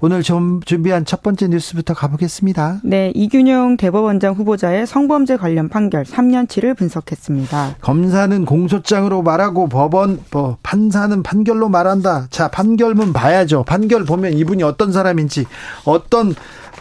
오늘 좀 준비한 첫 번째 뉴스부터 가보겠습니다. 네, 이균용 대법원장 후보자의 성범죄 관련 판결 3년치를 분석했습니다. 검사는 공소장으로 말하고 법원 뭐 판사는 판결로 말한다. 자, 판결문 봐야죠. 판결 보면 이분이 어떤 사람인지 어떤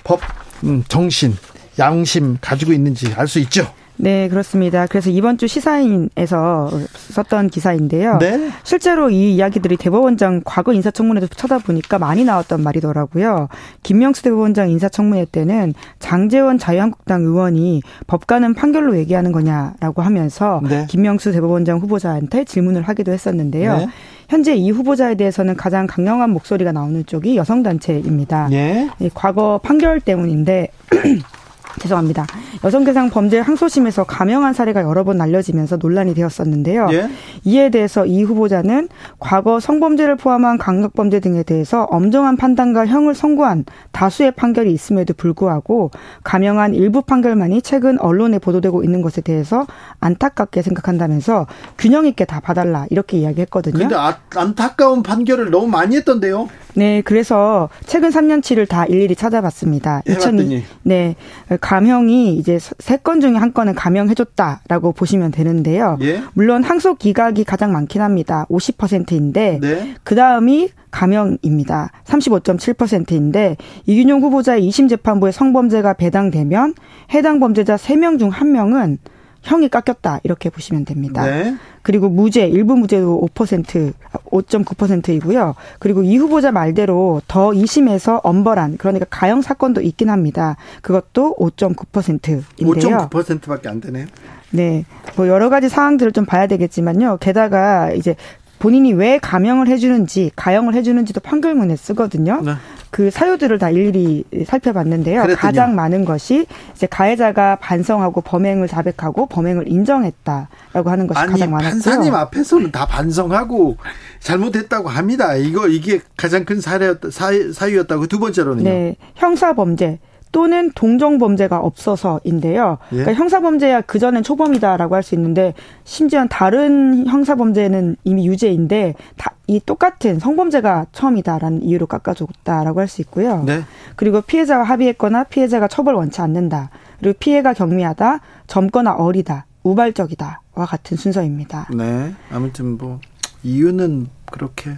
법 음, 정신, 양심 가지고 있는지 알 수 있죠. 네, 그렇습니다. 그래서 이번 주 시사인에서 썼던 기사인데요. 네. 실제로 이 이야기들이 대법원장 과거 인사청문회도 쳐다보니까 많이 나왔던 말이더라고요. 김명수 대법원장 인사청문회 때는 장재원 자유한국당 의원이 법관은 판결로 얘기하는 거냐라고 하면서 네. 김명수 대법원장 후보자한테 질문을 하기도 했었는데요. 네. 현재 이 후보자에 대해서는 가장 강력한 목소리가 나오는 쪽이 여성단체입니다. 예. 이 과거 판결 때문인데 죄송합니다. 여성대상 범죄 항소심에서 감형한 사례가 여러 번 알려지면서 논란이 되었었는데요. 예. 이에 대해서 이 후보자는 과거 성범죄를 포함한 강력범죄 등에 대해서 엄정한 판단과 형을 선고한 다수의 판결이 있음에도 불구하고 감형한 일부 판결만이 최근 언론에 보도되고 있는 것에 대해서 안타깝게 생각한다면서 균형 있게 다 봐달라 이렇게 이야기했거든요. 근데 아, 안타까운 판결을 너무 많이 했던데요. 네, 그래서 최근 3년치를 다 일일이 찾아봤습니다. 해봤더니. 네, 감형이 이제 세 건 중에 한 건은 감형해줬다라고 보시면 되는데요. 예. 물론 항소 기각이 가장 많긴 합니다. 50%인데 네. 그 다음이 감형입니다. 35.7%인데 이균용 후보자의 2심 재판부에 성범죄가 배당되면 해당 범죄자 3명 중 1명은 형이 깎였다 이렇게 보시면 됩니다. 네. 그리고 무죄, 일부 무죄도 5%, 5.9%이고요. 그리고 이 후보자 말대로 더 2심에서 엄벌한, 그러니까 가형 사건도 있긴 합니다. 그것도 5.9%인데요. 5.9%밖에 안 되네요. 네. 뭐 여러 가지 사항들을 좀 봐야 되겠지만요. 게다가 이제 본인이 왜 감형을 해주는지, 가형을 해주는지도 판결문에 쓰거든요. 네. 그 사유들을 다 일일이 살펴봤는데요. 그랬더니요. 가장 많은 것이 이제 가해자가 반성하고 범행을 자백하고 범행을 인정했다라고 하는 것이 아니 가장 많았고요. 판사님 앞에서는 다 반성하고 잘못했다고 합니다. 이거 이게 가장 큰 사례였 사유, 사유였다고 두 번째로는요. 네, 형사 범죄 또는 동정 범죄가 없어서인데요. 예? 그러니까 형사 범죄야 그 전엔 초범이다라고 할 수 있는데 심지어 다른 형사 범죄는 이미 유죄인데 다 이 똑같은 성범죄가 처음이다라는 이유로 깎아줬다라고 할 수 있고요. 네. 그리고 피해자와 합의했거나 피해자가 처벌 원치 않는다. 그리고 피해가 경미하다, 젊거나 어리다, 우발적이다와 같은 순서입니다. 네. 아무튼 뭐 이유는 그렇게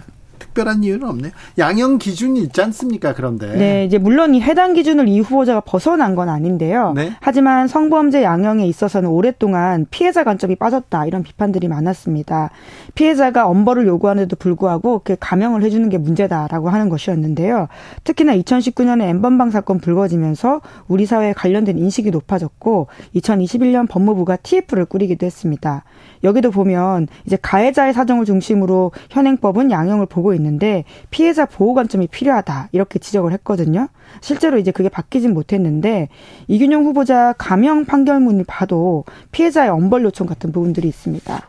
특별한 이유는 없네요. 양형 기준이 있지 않습니까? 그런데. 네, 이제 물론 이 해당 기준을 이 후보자가 벗어난 건 아닌데요. 네. 하지만 성범죄 양형에 있어서는 오랫동안 피해자 관점이 빠졌다 이런 비판들이 많았습니다. 피해자가 엄벌을 요구하는데도 불구하고 그 감형을 해주는 게 문제다라고 하는 것이었는데요. 특히나 2019년에 엠번방 사건 불거지면서 우리 사회에 관련된 인식이 높아졌고 2021년 법무부가 TF를 꾸리기도 했습니다. 여기도 보면 이제 가해자의 사정을 중심으로 현행법은 양형을 보고 있는 데 피해자 보호 관점이 필요하다 이렇게 지적을 했거든요. 실제로 이제 그게 바뀌진 못했는데 이균용 후보자 감형 판결문을 봐도 피해자의 엄벌 요청 같은 부분들이 있습니다.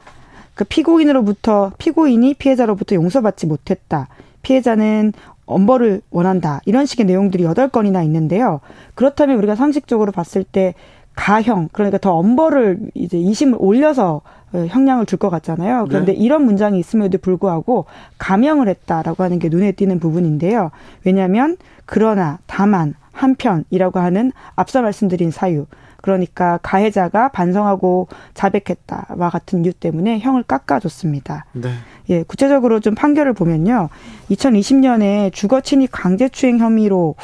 그 피고인으로부터 피고인이 피해자로부터 용서받지 못했다. 피해자는 엄벌을 원한다. 이런 식의 내용들이 여덟 건이나 있는데요. 그렇다면 우리가 상식적으로 봤을 때 가형 그러니까 더 엄벌을 이제 2심을 올려서 어, 형량을 줄 것 같잖아요. 그런데 네. 이런 문장이 있음에도 불구하고 감형을 했다라고 하는 게 눈에 띄는 부분인데요. 왜냐하면 그러나 다만 한편이라고 하는 앞서 말씀드린 사유 그러니까 가해자가 반성하고 자백했다와 같은 이유 때문에 형을 깎아줬습니다. 네. 예, 구체적으로 좀 판결을 보면요. 2020년에 주거 침입 강제추행 혐의로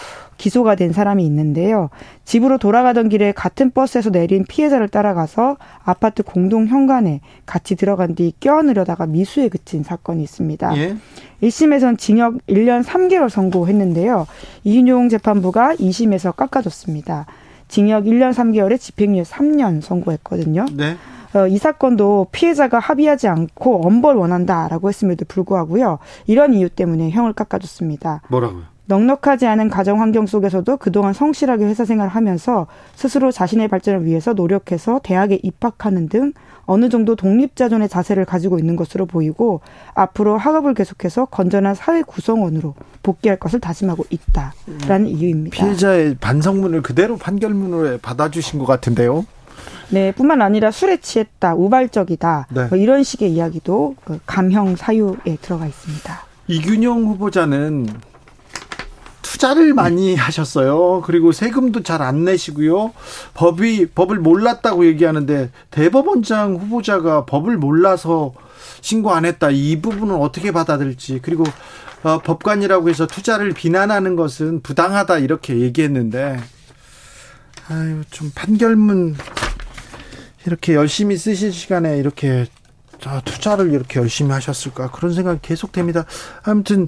기소가 된 사람이 있는데요. 집으로 돌아가던 길에 같은 버스에서 내린 피해자를 따라가서 아파트 공동 현관에 같이 들어간 뒤 껴안으려다가 미수에 그친 사건이 있습니다. 예. 1심에선 징역 1년 3개월 선고했는데요. 이인용 재판부가 2심에서 깎아줬습니다. 징역 1년 3개월에 집행유예 3년 선고했거든요. 네. 어, 이 사건도 피해자가 합의하지 않고 엄벌 원한다라고 했음에도 불구하고요. 이런 이유 때문에 형을 깎아줬습니다. 뭐라고요? 넉넉하지 않은 가정 환경 속에서도 그동안 성실하게 회사 생활을 하면서 스스로 자신의 발전을 위해서 노력해서 대학에 입학하는 등 어느 정도 독립자존의 자세를 가지고 있는 것으로 보이고 앞으로 학업을 계속해서 건전한 사회 구성원으로 복귀할 것을 다짐하고 있다라는 음, 이유입니다. 피해자의 반성문을 그대로 판결문으로 받아주신 것 같은데요. 네, 뿐만 아니라 술에 취했다, 우발적이다, 네. 뭐 이런 식의 이야기도 그 감형 사유에 들어가 있습니다. 이균영 후보자는 투자를 많이 하셨어요. 그리고 세금도 잘 안 내시고요. 법이 법을 몰랐다고 얘기하는데 대법원장 후보자가 법을 몰라서 신고 안 했다. 이 부분은 어떻게 받아들일지. 그리고 어, 법관이라고 해서 투자를 비난하는 것은 부당하다 이렇게 얘기했는데 아유 좀 판결문 이렇게 열심히 쓰실 시간에 이렇게 투자를 이렇게 열심히 하셨을까 그런 생각이 계속됩니다. 아무튼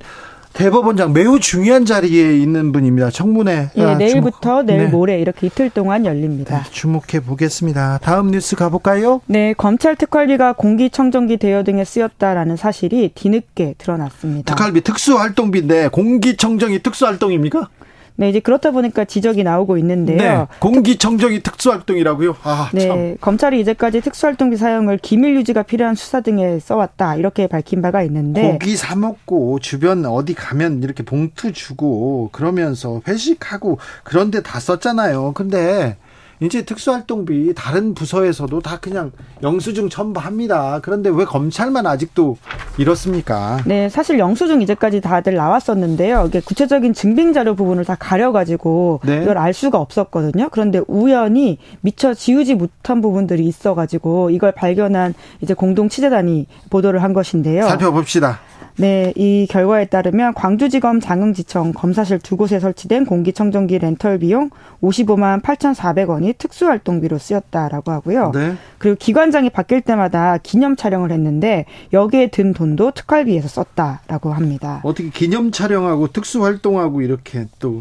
대법원장 매우 중요한 자리에 있는 분입니다. 청문회. 예, 아, 내일부터 주목. 내일 네. 모레 이렇게 이틀 동안 열립니다. 네, 주목해 보겠습니다. 다음 뉴스 가볼까요? 네, 검찰 특활비가 공기청정기 대여 등에 쓰였다라는 사실이 뒤늦게 드러났습니다. 특활비 특수활동비인데 공기청정이 특수활동입니까? 네, 이제 그렇다 보니까 지적이 나오고 있는데요. 네, 공기청정이 특수활동이라고요? 아, 네, 참. 검찰이 이제까지 특수활동비 사용을 기밀 유지가 필요한 수사 등에 써왔다 이렇게 밝힌 바가 있는데 고기 사 먹고 주변 어디 가면 이렇게 봉투 주고 그러면서 회식하고 그런데 다 썼잖아요. 근데 이제 특수활동비 다른 부서에서도 다 그냥 영수증 첨부합니다. 그런데 왜 검찰만 아직도 이렇습니까? 네, 사실 영수증 이제까지 다들 나왔었는데요. 이게 구체적인 증빙 자료 부분을 다 가려가지고 네. 이걸 알 수가 없었거든요. 그런데 우연히 미처 지우지 못한 부분들이 있어가지고 이걸 발견한 이제 공동 취재단이 보도를 한 것인데요. 살펴봅시다. 네, 이 결과에 따르면 광주지검 장흥지청 검사실 두 곳에 설치된 공기청정기 렌털 비용 55만 8,400원이 특수활동비로 쓰였다라고 하고요. 네. 그리고 기관장이 바뀔 때마다 기념 촬영을 했는데 여기에 든 돈도 특활비에서 썼다라고 합니다. 어떻게 기념 촬영하고 특수활동하고 이렇게 또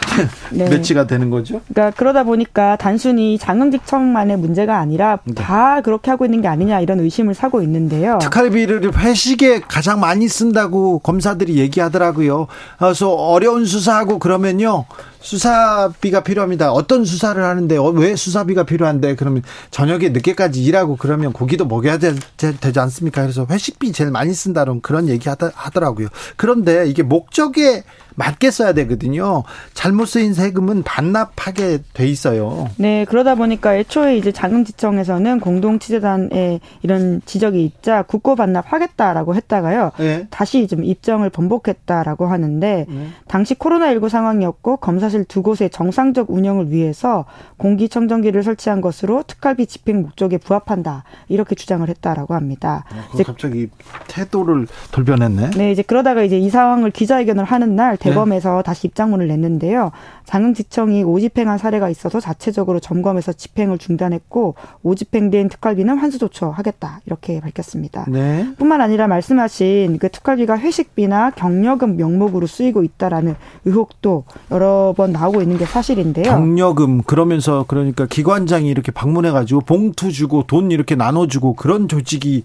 네. 매치가 되는 거죠. 그러니까 그러다 보니까 단순히 장흥직청만의 문제가 아니라 네. 다 그렇게 하고 있는 게 아니냐 이런 의심을 사고 있는데요. 특활비를 회식에 가장 많이 쓴다고 검사들이 얘기하더라고요. 그래서 어려운 수사하고 그러면요. 수사비가 필요합니다. 어떤 수사를 하는데 어, 왜 수사비가 필요한데 그러면 저녁에 늦게까지 일하고 그러면 고기도 먹여야 되, 지 않습니까? 그래서 회식비 제일 많이 쓴다는 그런 얘기 하더라고요. 그런데 이게 목적에 맞게 써야 되거든요. 잘못 쓰인 세금은 반납하게 돼 있어요. 네, 그러다 보니까 애초에 이제 자금지청에서는 공동취재단에 이런 지적이 있자 국고 반납하겠다라고 했다가요. 네. 다시 좀 입장을 번복했다라고 하는데 네. 당시 코로나19 상황이었고 검사 실 두 곳의 정상적 운영을 위해서 공기청정기를 설치한 것으로 특활비 집행 목적에 부합한다. 이렇게 주장을 했다라고 합니다. 아, 이제 갑자기 태도를 돌변했네. 네, 이제 그러다가 이제 이 상황을 기자회견을 하는 날 대검에서 네. 다시 입장문을 냈는데요. 장흥지청이 오집행한 사례가 있어서 자체적으로 점검해서 집행을 중단했고 오집행된 특활비는 환수 조처하겠다 이렇게 밝혔습니다. 네. 뿐만 아니라 말씀하신 그 특활비가 회식비나 경력금 명목으로 쓰이고 있다라는 의혹도 여러 번 나오고 있는 게 사실인데요. 경력금 그러면서 그러니까 기관장이 이렇게 방문해 가지고 봉투 주고 돈 이렇게 나눠 주고 그런 조직이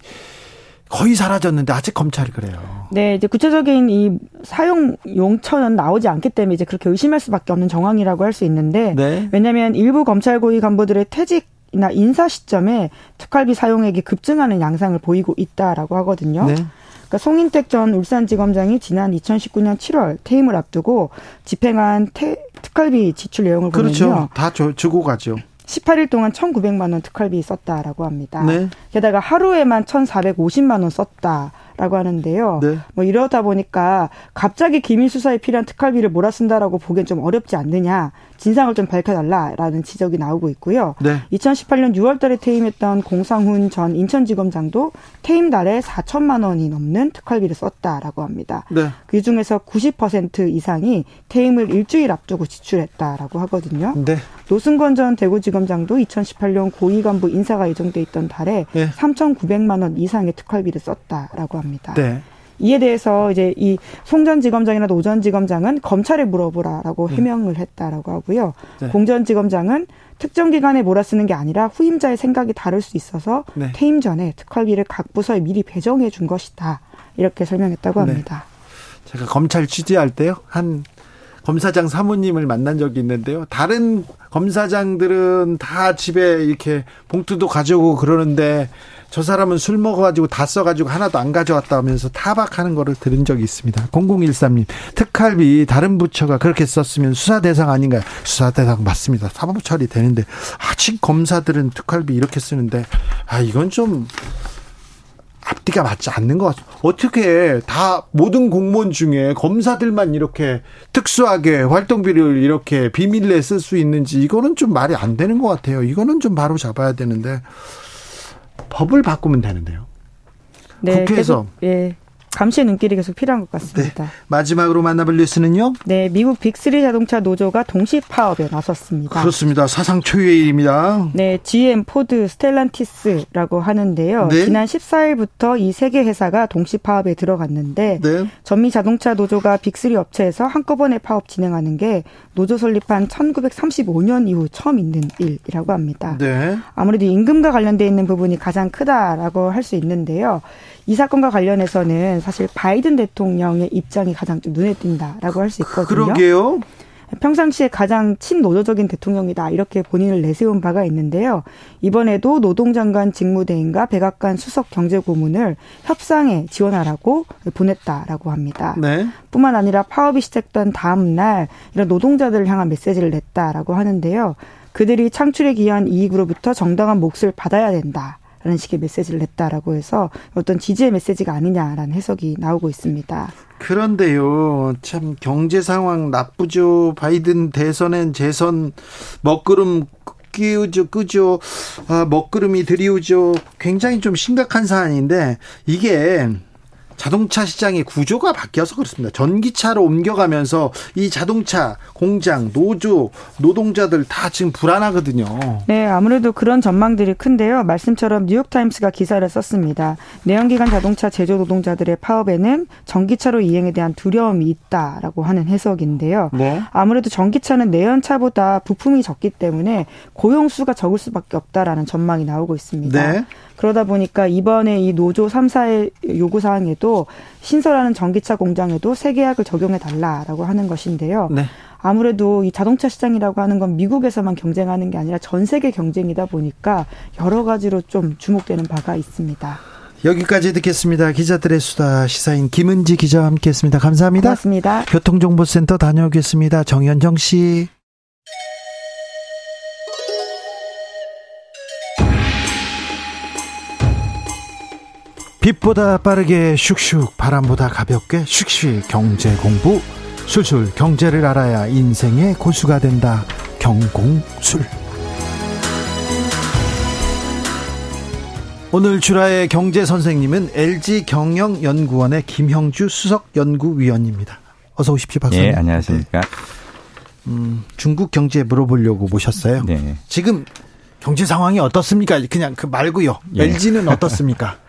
거의 사라졌는데 아직 검찰이 그래요. 네, 이제 구체적인 이 사용 용처는 나오지 않기 때문에 이제 그렇게 의심할 수밖에 없는 정황이라고 할 수 있는데 네. 왜냐하면 일부 검찰 고위 간부들의 퇴직 이나 인사 시점에 특활비 사용액이 급증하는 양상을 보이고 있다라고 하거든요. 네. 그러니까 송인택 전 울산지검장이 지난 2019년 7월 퇴임을 앞두고 집행한 태, 특활비 지출 내용을 그렇죠. 보면요. 다 주고 가죠. 18일 동안 1,900만 원 특활비 썼다라고 합니다. 네. 게다가 하루에만 1,450만 원 썼다. 라고 하는데요. 네. 뭐 이러다 보니까 갑자기 기밀 수사에 필요한 특활비를 몰아쓴다라고 보기엔 좀 어렵지 않느냐. 진상을 좀 밝혀달라라는 지적이 나오고 있고요. 네. 2018년 6월달에 퇴임했던 공상훈 전 인천지검장도 퇴임 달에 4천만 원이 넘는 특활비를 썼다라고 합니다. 네. 그 중에서 90% 이상이 퇴임을 일주일 앞두고 지출했다라고 하거든요. 네. 노승건 전 대구지검장도 2018년 고위 간부 인사가 예정돼 있던 달에 네. 3,900만 원 이상의 특활비를 썼다라고 합니다. 네. 이에 대해서 이제 이 송전 지검장이나 노전 지검장은 검찰에 물어보라라고 네. 해명을 했다라고 하고요. 네. 공전 지검장은 특정 기관에 몰아쓰는 게 아니라 후임자의 생각이 다를 수 있어서 네. 퇴임 전에 특활비를 각 부서에 미리 배정해 준 것이다. 이렇게 설명했다고 네. 합니다. 제가 검찰 취재할 때요. 한 검사장 사모님을 만난 적이 있는데요. 다른 검사장들은 다 집에 이렇게 봉투도 가져오고 그러는데 저 사람은 술 먹어가지고 다 써가지고 하나도 안 가져왔다 하면서 타박하는 거를 들은 적이 있습니다. 0013님, 특활비 다른 부처가 그렇게 썼으면 수사 대상 아닌가요? 수사 대상 맞습니다. 사법 처리 되는데, 아직 검사들은 특활비 이렇게 쓰는데, 아, 이건 좀, 앞뒤가 맞지 않는 것 같습니다. 어떻게 다 모든 공무원 중에 검사들만 이렇게 특수하게 활동비를 이렇게 비밀내에 쓸 수 있는지 이거는 좀 말이 안 되는 것 같아요. 이거는 좀 바로 잡아야 되는데 법을 바꾸면 되는데요. 네, 국회에서 계속, 예. 감시의 눈길이 계속 필요한 것 같습니다. 네. 마지막으로 만나볼 뉴스는요? 네, 미국 빅3 자동차 노조가 동시 파업에 나섰습니다. 그렇습니다. 사상 초유의 일입니다. 네, GM, 포드, 스텔란티스라고 하는데요. 네. 지난 14일부터 이 세 개 회사가 동시 파업에 들어갔는데 네. 전미 자동차 노조가 빅3 업체에서 한꺼번에 파업 진행하는 게 노조 설립한 1935년 이후 처음 있는 일이라고 합니다. 네. 아무래도 임금과 관련돼 있는 부분이 가장 크다라고 할 수 있는데요. 이 사건과 관련해서는 사실 바이든 대통령의 입장이 가장 좀 눈에 띈다라고 할 수 있거든요. 그러게요. 평상시에 가장 친노조적인 대통령이다 이렇게 본인을 내세운 바가 있는데요. 이번에도 노동장관 직무대행과 백악관 수석 경제고문을 협상에 지원하라고 보냈다라고 합니다. 네. 뿐만 아니라 파업이 시작된 다음 날 이런 노동자들을 향한 메시지를 냈다라고 하는데요. 그들이 창출에 기여한 이익으로부터 정당한 몫을 받아야 된다. 라는 식의 메시지를 냈다라고 해서 어떤 지지의 메시지가 아니냐라는 해석이 나오고 있습니다. 그런데요, 참 경제 상황 나쁘죠. 바이든 대선엔 재선 먹구름 끼우죠, 끄죠. 아, 먹구름이 들이우죠. 굉장히 좀 심각한 사안인데 이게 자동차 시장의 구조가 바뀌어서 그렇습니다. 전기차로 옮겨가면서 이 자동차 공장, 노조, 노동자들 다 지금 불안하거든요. 네, 아무래도 그런 전망들이 큰데요. 말씀처럼 뉴욕타임스가 기사를 썼습니다. 내연기관 자동차 제조 노동자들의 파업에는 전기차로 이행에 대한 두려움이 있다라고 하는 해석인데요. 네. 아무래도 전기차는 내연차보다 부품이 적기 때문에 고용 수가 적을 수밖에 없다라는 전망이 나오고 있습니다. 네. 그러다 보니까 이번에 이 노조 3사의 요구 사항에도 신설하는 전기차 공장에도 세계약을 적용해 달라라고 하는 것인데요. 네. 아무래도 이 자동차 시장이라고 하는 건 미국에서만 경쟁하는 게 아니라 전 세계 경쟁이다 보니까 여러 가지로 좀 주목되는 바가 있습니다. 여기까지 듣겠습니다. 기자들의 수다 시사인 김은지 기자와 함께했습니다. 감사합니다. 고맙습니다. 교통정보센터 다녀오겠습니다. 정현정 씨. 빛보다 빠르게 슉슉 바람보다 가볍게 슉슉 경제 공부 술술 경제를 알아야 인생의 고수가 된다 경공술 오늘 주라의 경제 선생님은 LG 경영연구원의 김형주 수석 연구위원입니다. 어서 오십시오, 박사님. 네, 안녕하십니까. 음, 중국 경제 물어보려고 모셨어요. 네. 지금 경제 상황이 어떻습니까? 그냥 그 말고요. 예. LG는 어떻습니까?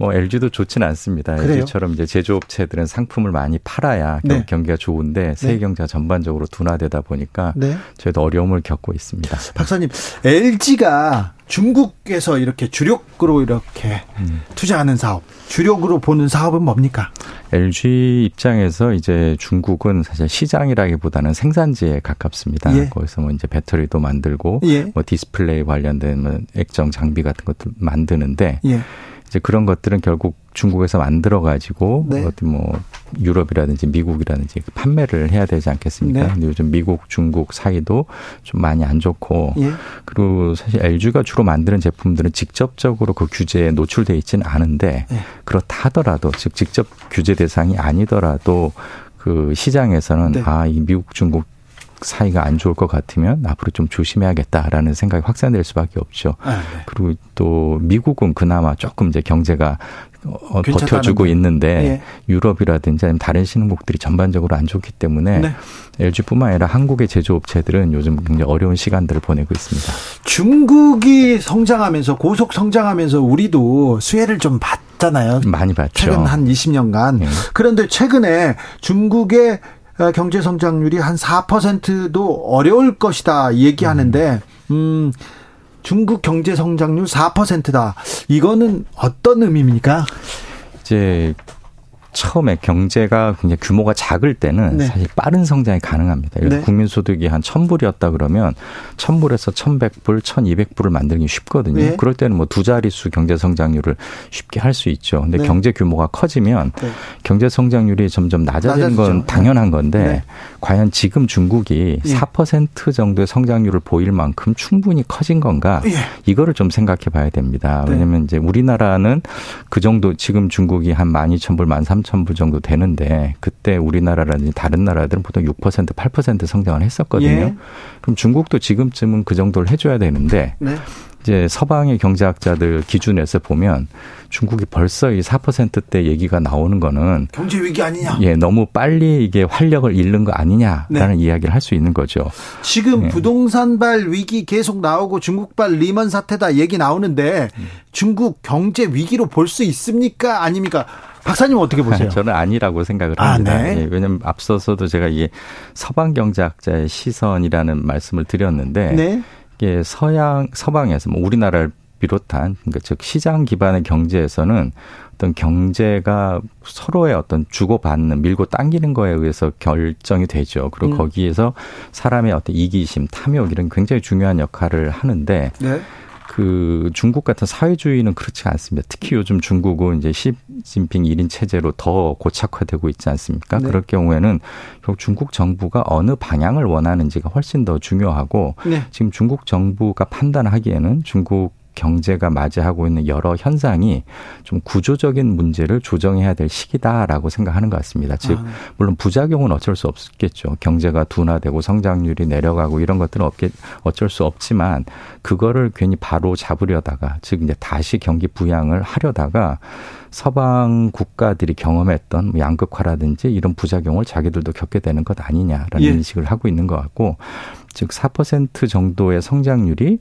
뭐 LG도 좋지는 않습니다. 그래요? LG처럼 이제 제조업체들은 상품을 많이 팔아야 네. 경기가 좋은데 세계 네. 경제가 전반적으로 둔화되다 보니까 네. 저희도 어려움을 겪고 있습니다. 박사님, LG가 중국에서 이렇게 주력으로 이렇게 음. 투자하는 사업, 주력으로 보는 사업은 뭡니까? LG 입장에서 이제 중국은 사실 시장이라기보다는 생산지에 가깝습니다. 예. 거기서 뭐 이제 배터리도 만들고 예. 뭐 디스플레이 관련된 뭐 액정 장비 같은 것도 만드는데 예. 이제 그런 것들은 결국 중국에서 만들어 가지고 네. 어떤 뭐 유럽이라든지 미국이라든지 판매를 해야 되지 않겠습니까? 네. 근데 요즘 미국, 중국 사이도 좀 많이 안 좋고 예. 그리고 사실 LG가 주로 만드는 제품들은 직접적으로 그 규제에 노출돼 있지는 않은데 예. 그렇다 하더라도 즉 직접 규제 대상이 아니더라도 그 시장에서는 네. 아이 미국, 중국 사이가 안 좋을 것 같으면 앞으로 좀 조심해야겠다라는 생각이 확산될 수밖에 없죠. 아, 네. 그리고 또 미국은 그나마 조금 이제 경제가 어, 버텨주고 있는데 예. 유럽이라든지 아니면 다른 신흥국들이 전반적으로 안 좋기 때문에 네. LG뿐만 아니라 한국의 제조업체들은 요즘 굉장히 어려운 시간들을 보내고 있습니다. 중국이 성장하면서 고속 성장하면서 우리도 수혜를 좀 받잖아요. 많이 받죠. 최근 한 20년간. 예. 그런데 최근에 중국의 어, 경제 성장률이 한 4%도 어려울 것이다 얘기하는데 음 중국 경제 성장률 4%다. 이거는 어떤 의미입니까? 이제 처음에 경제가 굉장히 규모가 작을 때는 네. 사실 빠른 성장이 가능합니다. 예를 네. 국민소득이 한 1000불이었다 그러면 1000불에서 1100불, 1200불을 만들기 쉽거든요. 네. 그럴 때는 뭐 두 자릿수 경제 성장률을 쉽게 할 수 있죠. 근데 네. 경제 규모가 커지면 네. 경제 성장률이 점점 낮아지는 건 네. 당연한 건데 과연 지금 중국이 4% 정도의 성장률을 보일 만큼 충분히 커진 건가? 예. 이거를 좀 생각해 봐야 됩니다. 왜냐면 이제 우리나라는 그 정도 지금 중국이 한 12,000불, 13,000 3천 부 정도 되는데 그때 우리나라라든지 다른 나라들은 보통 6% 8% 성장을 했었거든요. 예. 그럼 중국도 지금쯤은 그 정도를 해줘야 되는데 네. 이제 서방의 경제학자들 기준에서 보면 중국이 벌써 이 4%대 얘기가 나오는 거는 경제 위기 아니냐? 예, 너무 빨리 이게 활력을 잃는 거 아니냐라는 네. 이야기를 할 수 있는 거죠. 지금 예. 부동산발 위기 계속 나오고 중국발 리먼 사태다 얘기 나오는데 음. 중국 경제 위기로 볼 수 있습니까? 아닙니까? 박사님 어떻게 보세요? 저는 아니라고 생각을 아, 합니다. 아, 네. 예, 왜냐하면 앞서서도 제가 이게 서방 경제학자의 시선이라는 말씀을 드렸는데 네. 이게 서양 서방에서 뭐 우리나라를 비롯한 그러니까 즉 시장 기반의 경제에서는 어떤 경제가 서로의 어떤 주고받는 밀고 당기는 거에 의해서 결정이 되죠. 그리고 음. 거기에서 사람의 어떤 이기심, 탐욕 이런 굉장히 중요한 역할을 하는데 네. 그 중국 같은 사회주의는 그렇지 않습니다. 특히 요즘 중국은 이제 시진핑 1인 체제로 더 고착화되고 있지 않습니까? 네. 그럴 경우에는 결국 중국 정부가 어느 방향을 원하는지가 훨씬 더 중요하고 네. 지금 중국 정부가 판단하기에는 중국 경제가 맞이하고 있는 여러 현상이 좀 구조적인 문제를 조정해야 될 시기다라고 생각하는 것 같습니다. 즉 아. 물론 부작용은 어쩔 수 없겠죠. 경제가 둔화되고 성장률이 내려가고 이런 것들은 없겠 어쩔 수 없지만 그거를 괜히 바로 잡으려다가 즉 이제 다시 경기 부양을 하려다가 서방 국가들이 경험했던 뭐 양극화라든지 이런 부작용을 자기들도 겪게 되는 것 아니냐라는 예. 인식을 하고 있는 것 같고 즉 4% 정도의 성장률이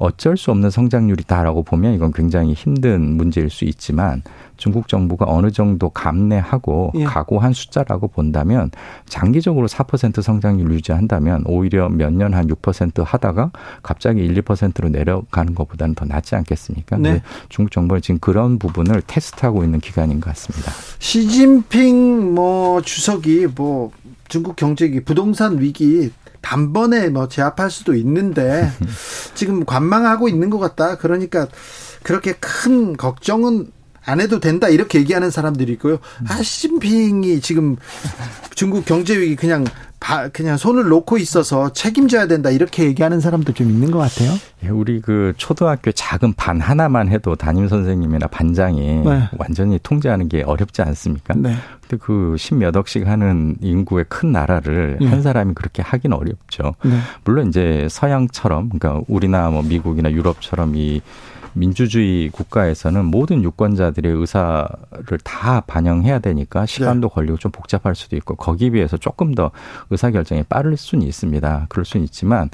어쩔 수 없는 성장률이다라고 보면 이건 굉장히 힘든 문제일 수 있지만 중국 정부가 어느 정도 감내하고 예. 각오한 숫자라고 본다면 장기적으로 4% 성장률 유지한다면 오히려 몇 년 한 6% 하다가 갑자기 1, 2%로 내려가는 것보다는 더 낫지 않겠습니까? 네. 중국 정부는 지금 그런 부분을 테스트하고 있는 기간인 것 같습니다. 시진핑 뭐 주석이 뭐 중국 경제기 부동산 위기 단번에 뭐 제압할 수도 있는데 지금 관망하고 있는 것 같다. 그러니까 그렇게 큰 걱정은 안 해도 된다 이렇게 얘기하는 사람들이 있고요. 아 시진핑이 지금 중국 경제 위기 그냥 바, 그냥 손을 놓고 있어서 책임져야 된다 이렇게 얘기하는 사람도 좀 있는 것 같아요. 예, 우리 그 초등학교 작은 반 하나만 해도 담임 선생님이나 반장이 네. 완전히 통제하는 게 어렵지 않습니까? 네. 근데 그 십몇 억씩 하는 인구의 큰 나라를 네. 한 사람이 그렇게 하긴 어렵죠. 네. 물론 이제 서양처럼 그러니까 우리나 뭐 미국이나 유럽처럼 이 민주주의 국가에서는 모든 유권자들의 의사를 다 반영해야 되니까 시간도 네. 걸리고 좀 복잡할 수도 있고 거기에 비해서 조금 더 의사 결정이 빠를 수는 있습니다. 그럴 수는 있지만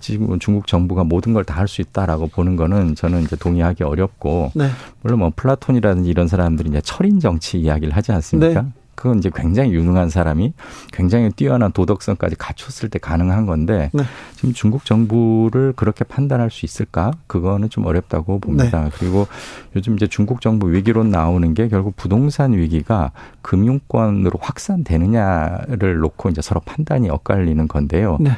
지금 중국 정부가 모든 걸 다 할 수 있다라고 보는 거는 저는 이제 동의하기 어렵고 네. 물론 뭐 플라톤이라든지 이런 사람들이 이제 철인 정치 이야기를 하지 않습니까? 네. 그건 이제 굉장히 유능한 사람이 굉장히 뛰어난 도덕성까지 갖췄을 때 가능한 건데 네. 지금 중국 정부를 그렇게 판단할 수 있을까? 그거는 좀 어렵다고 봅니다. 네. 그리고 요즘 이제 중국 정부 위기론 나오는 게 결국 부동산 위기가 금융권으로 확산되느냐를 놓고 이제 서로 판단이 엇갈리는 건데요. 네.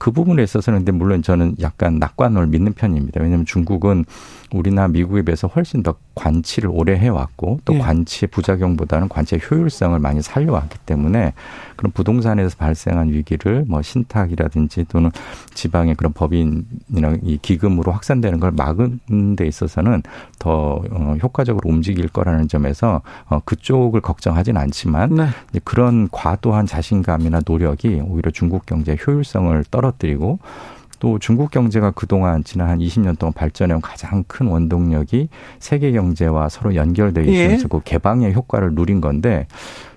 그 부분에 있어서는 근데 물론 저는 약간 낙관을 믿는 편입니다. 왜냐하면 중국은 우리나 미국에 비해서 훨씬 더 관치를 오래 해왔고 또 예. 관치의 부작용보다는 관치의 효율성을 많이 살려왔기 때문에 그런 부동산에서 발생한 위기를 뭐 신탁이라든지 또는 지방의 그런 법인이나 이 기금으로 확산되는 걸 막은 데 있어서는 더 어, 효과적으로 움직일 거라는 점에서 어, 그쪽을 걱정하진 않지만 네. 그런 과도한 자신감이나 노력이 오히려 중국 경제의 효율성을 떨어뜨리고 또 중국 경제가 그동안 지난 한 20년 동안 발전해온 가장 큰 원동력이 세계 경제와 서로 연결돼 있으면서 예. 그 개방의 효과를 누린 건데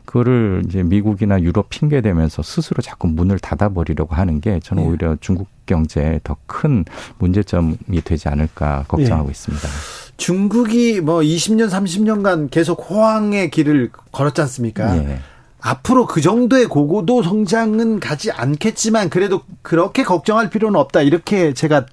그거를 이제 미국이나 유럽 핑계 대면서 스스로 자꾸 문을 닫아버리려고 하는 게 저는 예. 오히려 중국 경제에 더 큰 문제점이 되지 않을까 걱정하고 예. 있습니다. 중국이 뭐 20년, 30년간 계속 호황의 길을 걸었지 않습니까? 예. 앞으로 그 정도의 고고도 성장은 가지 않겠지만 그래도 그렇게 걱정할 필요는 없다. 이렇게 제가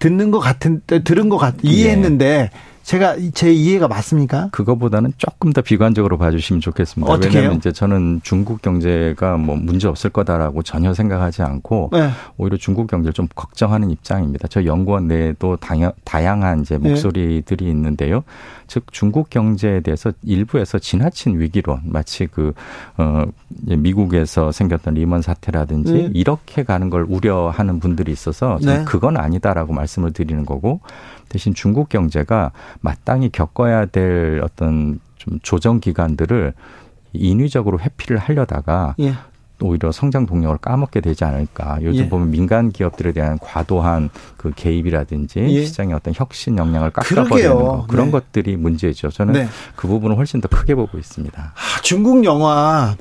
듣는 것 같은 들은 것 같, 이해했는데 예. 제가 제 이해가 맞습니까? 그거보다는 조금 더 비관적으로 봐주시면 좋겠습니다. 어떻게 왜냐하면 이제 저는 중국 경제가 뭐 문제 없을 거다라고 전혀 생각하지 않고 네. 오히려 중국 경제를 좀 걱정하는 입장입니다. 저 연구원 내에도 다양한 이제 네. 목소리들이 네. 있는데요. 즉 중국 경제에 대해서 일부에서 지나친 위기론 마치 그 어, 미국에서 생겼던 리먼 사태라든지 네. 이렇게 가는 걸 우려하는 분들이 있어서 네. 그건 아니다라고 말씀을 드리는 거고 대신 중국 경제가 마땅히 겪어야 될 어떤 좀 조정 기간들을 인위적으로 회피를 하려다가 예. 오히려 성장 동력을 까먹게 되지 않을까. 요즘 예. 보면 민간 기업들에 대한 과도한 그 개입이라든지 예. 시장의 어떤 혁신 역량을 깎아버리는 거 그런 네. 것들이 문제죠. 저는 네. 그 부분을 훨씬 더 크게 보고 있습니다. 아, 중국 영화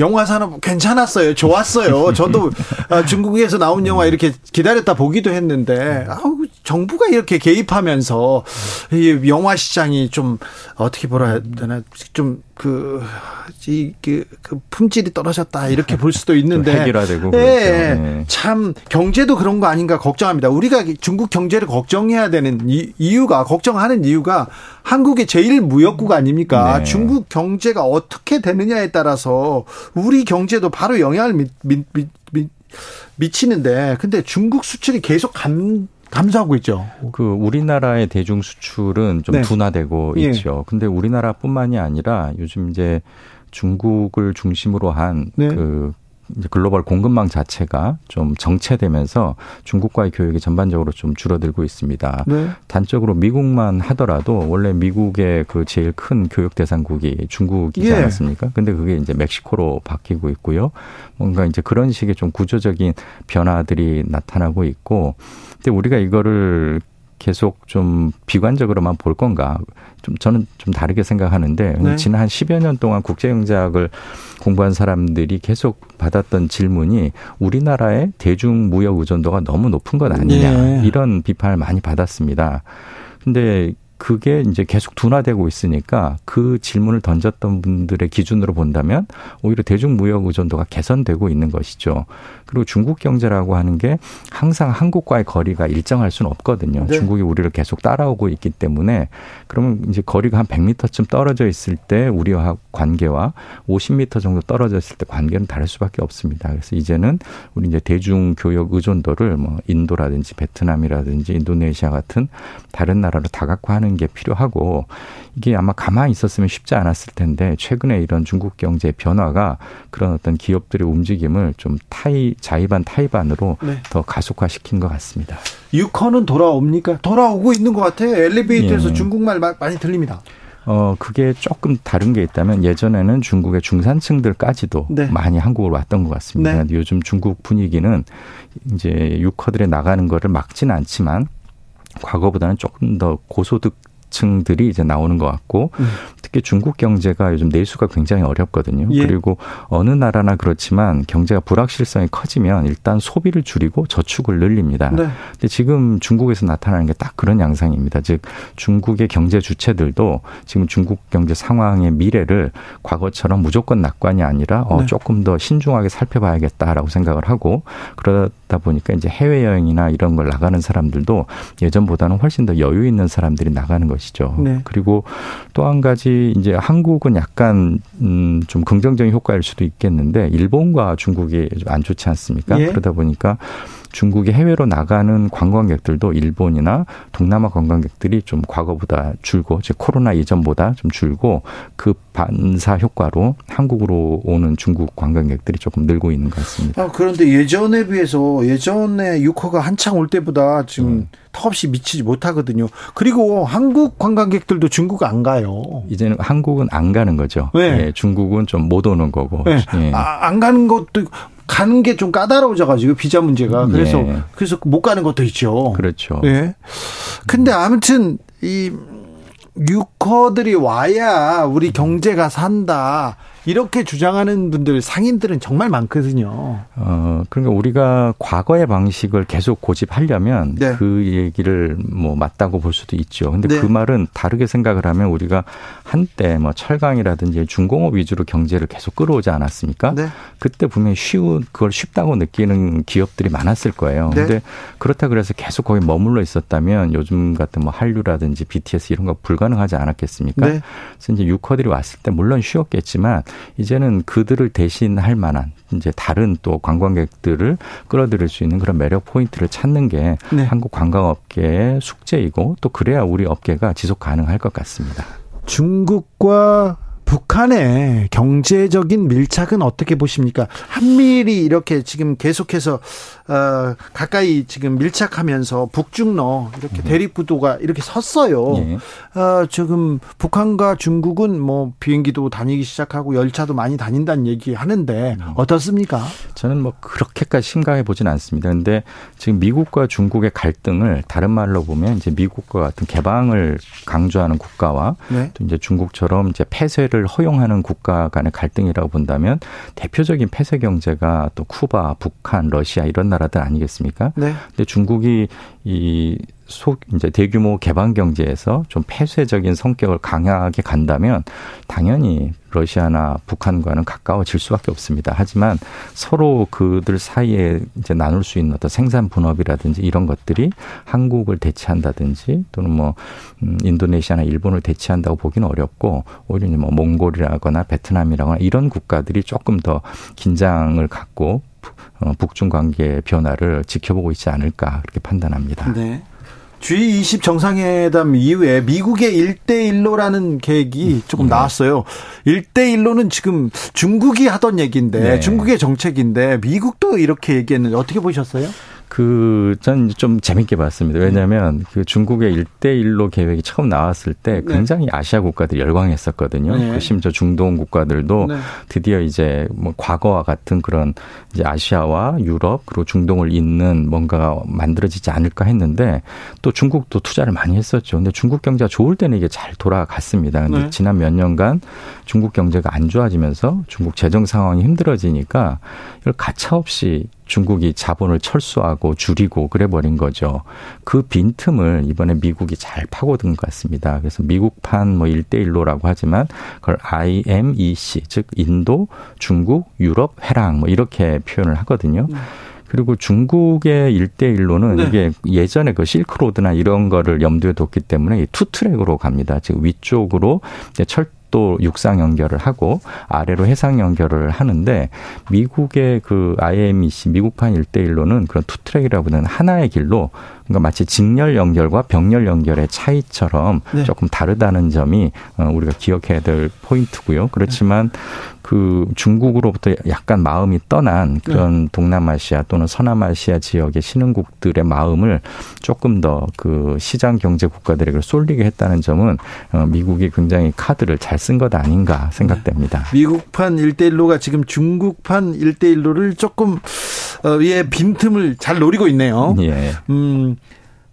영화 산업 괜찮았어요. 좋았어요. 저도 아, 중국에서 나온 영화 이렇게 기다렸다 보기도 했는데 아우 정부가 이렇게 개입하면서 이 영화 시장이 좀 어떻게 보라 해야 되나 좀 그, 이, 그, 그 품질이 떨어졌다 이렇게 볼 수도 있는데 해결화되고 예, 예, 네. 참 경제도 그런 거 아닌가 걱정합니다. 우리가 중국 경제를 걱정해야 되는 이, 이유가 걱정하는 이유가 한국의 제일 무역국 아닙니까? 네. 중국 경제가 어떻게 되느냐에 따라서 우리 경제도 바로 영향을 미, 미, 미, 미 미치는데 근데 중국 수출이 계속 감 감소하고 있죠. 그 우리나라의 대중 수출은 좀 네. 둔화되고 예. 있죠. 근데 우리나라뿐만이 아니라 요즘 이제 중국을 중심으로 한그 네. 이제 글로벌 공급망 자체가 좀 정체되면서 중국과의 교역이 전반적으로 좀 줄어들고 있습니다. 네. 단적으로 미국만 하더라도 원래 미국의 그 제일 큰 교역 대상국이 중국이지 예. 않았습니까? 근데 그게 이제 멕시코로 바뀌고 있고요. 뭔가 이제 그런 식의 좀 구조적인 변화들이 나타나고 있고 근데 우리가 이거를 계속 좀 비관적으로만 볼 건가? 좀 저는 좀 다르게 생각하는데 네. 지난 한 10여 년 동안 국제경제학을 공부한 사람들이 계속 받았던 질문이 우리나라의 대중 무역 의존도가 너무 높은 것 아니냐 네. 이런 비판을 많이 받았습니다. 근데 그게 이제 계속 둔화되고 있으니까 그 질문을 던졌던 분들의 기준으로 본다면 오히려 대중무역 의존도가 개선되고 있는 것이죠. 그리고 중국 경제라고 하는 게 항상 한국과의 거리가 일정할 수는 없거든요. 네. 중국이 우리를 계속 따라오고 있기 때문에 그러면 이제 거리가 한 100m쯤 떨어져 있을 때 우리와 관계와 50m 정도 떨어져 있을 때 관계는 다를 수밖에 없습니다. 그래서 이제는 우리 이제 대중 교역 의존도를 뭐 인도라든지 베트남이라든지 인도네시아 같은 다른 나라로 다각화하는 게 필요하고 이게 아마 가만히 있었으면 쉽지 않았을 텐데 최근에 이런 중국 경제 변화가 그런 어떤 기업들의 움직임을 좀 타이 자의반 타의반으로 네. 더 가속화시킨 것 같습니다. 유커는 돌아옵니까? 돌아오고 있는 것 같아요. 엘리베이터에서 예. 중국말 많이 들립니다. 어, 그게 조금 다른 게 있다면 예전에는 중국의 중산층들까지도 네. 많이 한국으로 왔던 것 같습니다. 네. 요즘 중국 분위기는 이제 유커들에 나가는 거를 막지는 않지만 과거보다는 조금 더 고소득 층들이 이제 나오는 것 같고 음. 특히 중국 경제가 요즘 내수가 굉장히 어렵거든요. 예. 그리고 어느 나라나 그렇지만 경제가 불확실성이 커지면 일단 소비를 줄이고 저축을 늘립니다. 네. 근데 지금 중국에서 나타나는 게 딱 그런 양상입니다. 즉 중국의 경제 주체들도 지금 중국 경제 상황의 미래를 과거처럼 무조건 낙관이 아니라 어, 네. 조금 더 신중하게 살펴봐야겠다라고 생각을 하고 그러 다 그렇다 보니까 이제 해외 여행이나 이런 걸 나가는 사람들도 예전보다는 훨씬 더 여유 있는 사람들이 나가는 것이죠. 네. 그리고 또 한 가지 이제 한국은 약간 음좀 긍정적인 효과일 수도 있겠는데 일본과 중국이 좀안 좋지 않습니까? 예. 그러다 보니까 중국이 해외로 나가는 관광객들도 일본이나 동남아 관광객들이 좀 과거보다 줄고 즉 코로나 이전보다 좀 줄고 그 반사 효과로 한국으로 오는 중국 관광객들이 조금 늘고 있는 것 같습니다. 아, 그런데 예전에 비해서 예전에 유커가 한창 올 때보다 지금 음. 턱없이 미치지 못하거든요. 그리고 한국 관광객들도 중국 안 가요. 이제는 한국은 안 가는 거죠. 네. 예, 중국은 좀 못 오는 거고. 네. 예. 아, 안 가는 것도 가는 게 좀 까다로워져 가지고 비자 문제가 그래서 예. 그래서 못 가는 것도 있죠. 그렇죠. 예. 근데 아무튼 이 유커들이 와야 우리 경제가 산다. 이렇게 주장하는 분들 상인들은 정말 많거든요. 어, 그러니까 우리가 과거의 방식을 계속 고집하려면 네. 그 얘기를 뭐 맞다고 볼 수도 있죠. 근데 네. 그 말은 다르게 생각을 하면 우리가 한때 뭐 철강이라든지 중공업 위주로 경제를 계속 끌어오지 않았습니까? 네. 그때 분명히 쉬운 그걸 쉽다고 느끼는 기업들이 많았을 거예요. 네. 근데 그렇다 그래서 계속 거기 머물러 있었다면 요즘 같은 뭐 한류라든지 BTS 이런 거 불가능하지 않았겠습니까? 네. 그래서 이제 유커들이 왔을 때 물론 쉬웠겠지만 이제는 그들을 대신할 만한 이제 다른 또 관광객들을 끌어들일 수 있는 그런 매력 포인트를 찾는 게 네. 한국 관광업계의 숙제이고 또 그래야 우리 업계가 지속 가능할 것 같습니다. 중국과 북한의 경제적인 밀착은 어떻게 보십니까? 한미일이 이렇게 지금 계속해서 어, 가까이 지금 밀착하면서 북중러 이렇게 음. 대립 구도가 이렇게 섰어요. 예. 어, 지금 북한과 중국은 뭐 비행기도 다니기 시작하고 열차도 많이 다닌다는 얘기 하는데 음. 어떻습니까? 저는 뭐 그렇게까지 심각해 보진 않습니다. 근데 지금 미국과 중국의 갈등을 다른 말로 보면 이제 미국과 같은 개방을 강조하는 국가와 네. 또 이제 중국처럼 이제 폐쇄를 폐쇄를 허용하는 국가 간의 갈등이라고 본다면 대표적인 폐쇄 경제가 또 쿠바, 북한, 러시아 이런 나라들 아니겠습니까? 네. 근데 중국이 이 소, 이제 대규모 개방 경제에서 좀 폐쇄적인 성격을 강하게 간다면 당연히 러시아나 북한과는 가까워질 수밖에 없습니다. 하지만 서로 그들 사이에 이제 나눌 수 있는 어떤 생산 분업이라든지 이런 것들이 한국을 대체한다든지 또는 뭐 음, 인도네시아나 일본을 대체한다고 보기는 어렵고 오히려 뭐 몽골이라거나 베트남이라거나 이런 국가들이 조금 더 긴장을 갖고 어, 북중 관계 변화를 지켜보고 있지 않을까 그렇게 판단합니다. 네. G20 정상회담 이후에 미국의 1대1로라는 계획이 조금 네. 나왔어요. 1대1로는 지금 중국이 하던 얘기인데 네. 중국의 정책인데 미국도 이렇게 얘기했는데 어떻게 보셨어요? 그, 전 좀 재밌게 봤습니다. 왜냐하면 네. 그 중국의 일대일로 계획이 처음 나왔을 때 네. 굉장히 네. 아시아 국가들이 열광했었거든요. 네. 그 심지어 중동 국가들도 네. 드디어 이제 뭐 과거와 같은 그런 이제 아시아와 유럽 그리고 중동을 잇는 뭔가가 만들어지지 않을까 했는데 또 중국도 투자를 많이 했었죠. 근데 중국 경제가 좋을 때는 이게 잘 돌아갔습니다. 근데 네. 지난 몇 년간 중국 경제가 안 좋아지면서 중국 재정 상황이 힘들어지니까 이걸 가차없이 중국이 자본을 철수하고 줄이고 그래 버린 거죠. 그 빈틈을 이번에 미국이 잘 파고든 것 같습니다. 그래서 미국판 뭐 1대1로라고 하지만 그걸 IMEC, 즉 인도, 중동, 유럽, 회랑 뭐 이렇게 표현을 하거든요. 음. 그리고 중국의 일대일로는 네. 이게 예전에 그 실크로드나 이런 거를 염두에 뒀기 때문에 two track으로 갑니다. 즉 위쪽으로 철 또 육상 연결을 하고 아래로 해상 연결을 하는데 미국의 그 IMEC 미국판 일대일로는 그런 two track이라고 하는 하나의 길로 그러니까 마치 직렬 연결과 병렬 연결의 차이처럼 네. 조금 다르다는 점이 어, 우리가 기억해야 될 포인트고요. 그렇지만 그 중국으로부터 약간 마음이 떠난 그런 네. 동남아시아 또는 서남아시아 지역의 신흥국들의 마음을 조금 더 그 시장 경제 국가들에게 쏠리게 했다는 점은 어, 미국이 굉장히 카드를 잘 쓴 것 아닌가 생각됩니다. 네. 미국판 일대일로가 지금 중국판 일대일로를 조금 어, 예, 빈틈을 잘 노리고 있네요. 예. 음,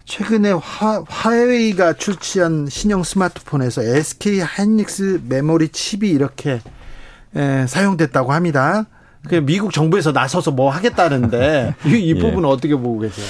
최근에 화, 화웨이가 출시한 신형 스마트폰에서 SK 하이닉스 메모리 칩이 이렇게 에, 사용됐다고 합니다. 그 미국 정부에서 나서서 뭐 하겠다는데 이, 이 예. 부분은 어떻게 보고 계세요?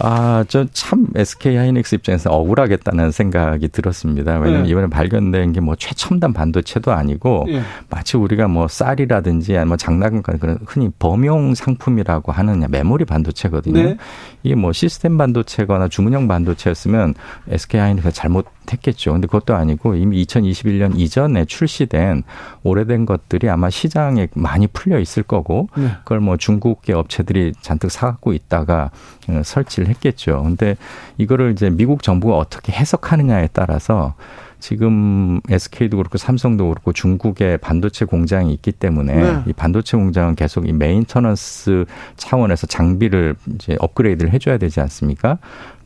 아, 저 참 SK 하이닉스 입장에서 억울하겠다는 생각이 들었습니다. 왜냐면 네. 이번에 발견된 게 뭐 최첨단 반도체도 아니고 네. 마치 우리가 뭐 쌀이라든지 아니면 뭐 장난감 그런 흔히 범용 상품이라고 하는 메모리 반도체거든요. 네. 이게 뭐 시스템 반도체거나 주문형 반도체였으면 SK 하이닉스가 잘못 했겠죠. 근데 그것도 아니고 이미 2021년 이전에 출시된 오래된 것들이 아마 시장에 많이 풀려 있을 거고 네. 그걸 뭐 중국계 업체들이 잔뜩 사갖고 있다가 어, 설치를 했겠죠. 근데 이거를 이제 미국 정부가 어떻게 해석하느냐에 따라서 지금 SK도 그렇고 삼성도 그렇고 중국에 반도체 공장이 있기 때문에 네. 이 반도체 공장은 계속 이 maintenance 차원에서 장비를 이제 업그레이드를 해줘야 되지 않습니까?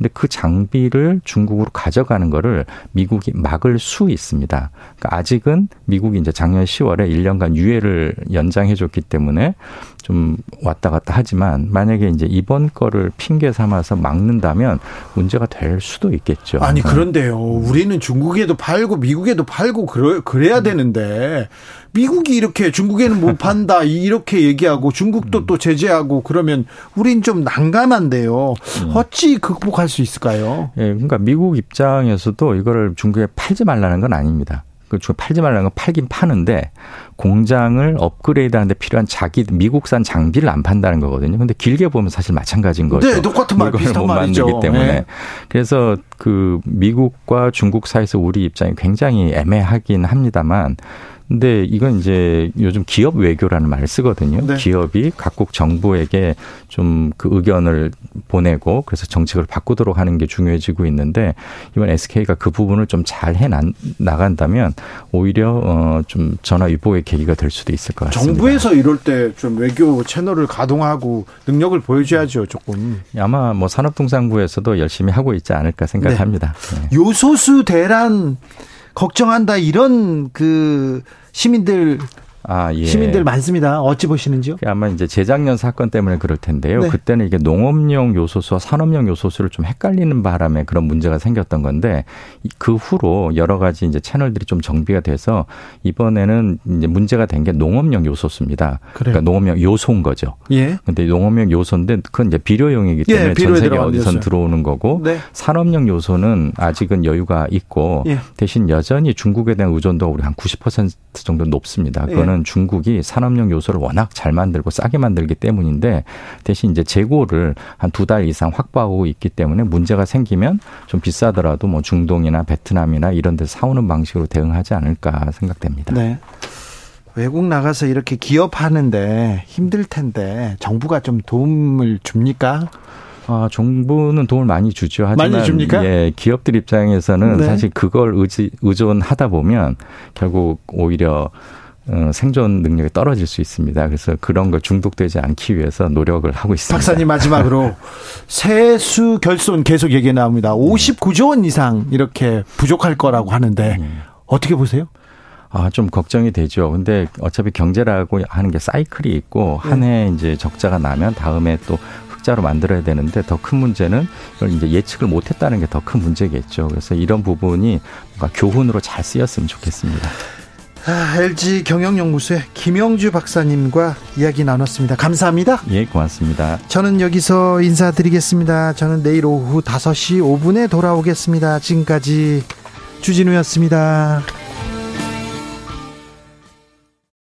근데 그 장비를 중국으로 가져가는 거를 미국이 막을 수 있습니다. 그러니까 아직은 미국이 이제 작년 10월에 1년간 유예를 연장해 줬기 때문에 좀 왔다 갔다 하지만 만약에 이제 이번 거를 핑계 삼아서 막는다면 문제가 될 수도 있겠죠. 아니 그런데요. 우리는 중국에도 팔고 미국에도 팔고 그래, 그래야 되는데 미국이 이렇게 중국에는 못 판다 이렇게 얘기하고 중국도 음. 또 제재하고 그러면 우린 좀 난감한데요. 음. 어찌 극복할 수 있을까요? 예, 그러니까 미국 입장에서도 이거를 중국에 팔지 말라는 건 아닙니다. 그 팔지 말라는 건 팔긴 파는데 공장을 업그레이드하는데 필요한 자기 미국산 장비를 안 판다는 거거든요. 근데 길게 보면 사실 마찬가지인 거죠. 네, 똑같은 말 비슷한 말이죠. 만들기 때문에 네. 그래서 그 미국과 중국 사이에서 우리 입장이 굉장히 애매하긴 합니다만 근데 이건 이제 요즘 기업 외교라는 말을 쓰거든요. 네. 기업이 각국 정부에게 좀 그 의견을 보내고 그래서 정책을 바꾸도록 하는 게 중요해지고 있는데 이번 SK가 그 부분을 좀 잘 해 나간다면 오히려 어좀 전화 위복의 계기가 될 수도 있을 것 같습니다. 정부에서 이럴 때 좀 외교 채널을 가동하고 능력을 보여줘야죠, 조금. 아마 뭐 산업통상부에서도 열심히 하고 있지 않을까 생각합니다. 네. 네. 요소수 대란 걱정한다 이런 그 시민들 아, 예. 시민들 많습니다. 어찌 보시는지요? 아마 이제 재작년 사건 때문에 그럴 텐데요. 네. 그때는 이게 농업용 요소수와 산업용 요소수를 좀 헷갈리는 바람에 그런 문제가 생겼던 건데 그 후로 여러 가지 이제 채널들이 좀 정비가 돼서 이번에는 이제 문제가 된 게 농업용 요소수입니다. 그래요. 그러니까 농업용 요소인 거죠. 예. 근데 농업용 요소인데 그건 이제 비료용이기 때문에 예, 전 세계 어디선 들어오는 거고 네. 산업용 요소는 아직은 여유가 있고 예. 대신 여전히 중국에 대한 의존도가 우리 한 90% 정도 높습니다. 그거는 이유는 중국이 산업용 요소를 워낙 잘 만들고 싸게 만들기 때문인데 대신 이제 재고를 한 두 달 이상 확보하고 있기 때문에 문제가 생기면 좀 비싸더라도 뭐 중동이나 베트남이나 이런 데서 사오는 방식으로 대응하지 않을까 생각됩니다. 네. 외국 나가서 이렇게 기업하는데 힘들 텐데 정부가 좀 도움을 줍니까? 아, 정부는 도움을 많이 주죠. 하지만 많이 줍니까? 예, 기업들 입장에서는 네. 사실 그걸 의지, 의존하다 보면 결국 오히려 어, 생존 능력이 떨어질 수 있습니다. 그래서 그런 걸 중독되지 않기 위해서 노력을 하고 있습니다. 박사님 마지막으로 세수 결손 계속 얘기 나옵니다. 59조 원 이상 이렇게 부족할 거라고 하는데 음. 어떻게 보세요? 아, 좀 걱정이 되죠. 근데 어차피 경제라고 하는 게 사이클이 있고 네. 한해 이제 적자가 나면 다음에 또 흑자로 만들어야 되는데 더 큰 문제는 이걸 이제 예측을 못 했다는 게 더 큰 문제겠죠. 그래서 이런 부분이 뭔가 교훈으로 잘 쓰였으면 좋겠습니다. 아, LG 경영연구소의 김영주 박사님과 이야기 나눴습니다. 감사합니다. 예, 고맙습니다. 저는 여기서 인사드리겠습니다. 저는 내일 오후 5시 5분에 돌아오겠습니다. 지금까지 주진우였습니다.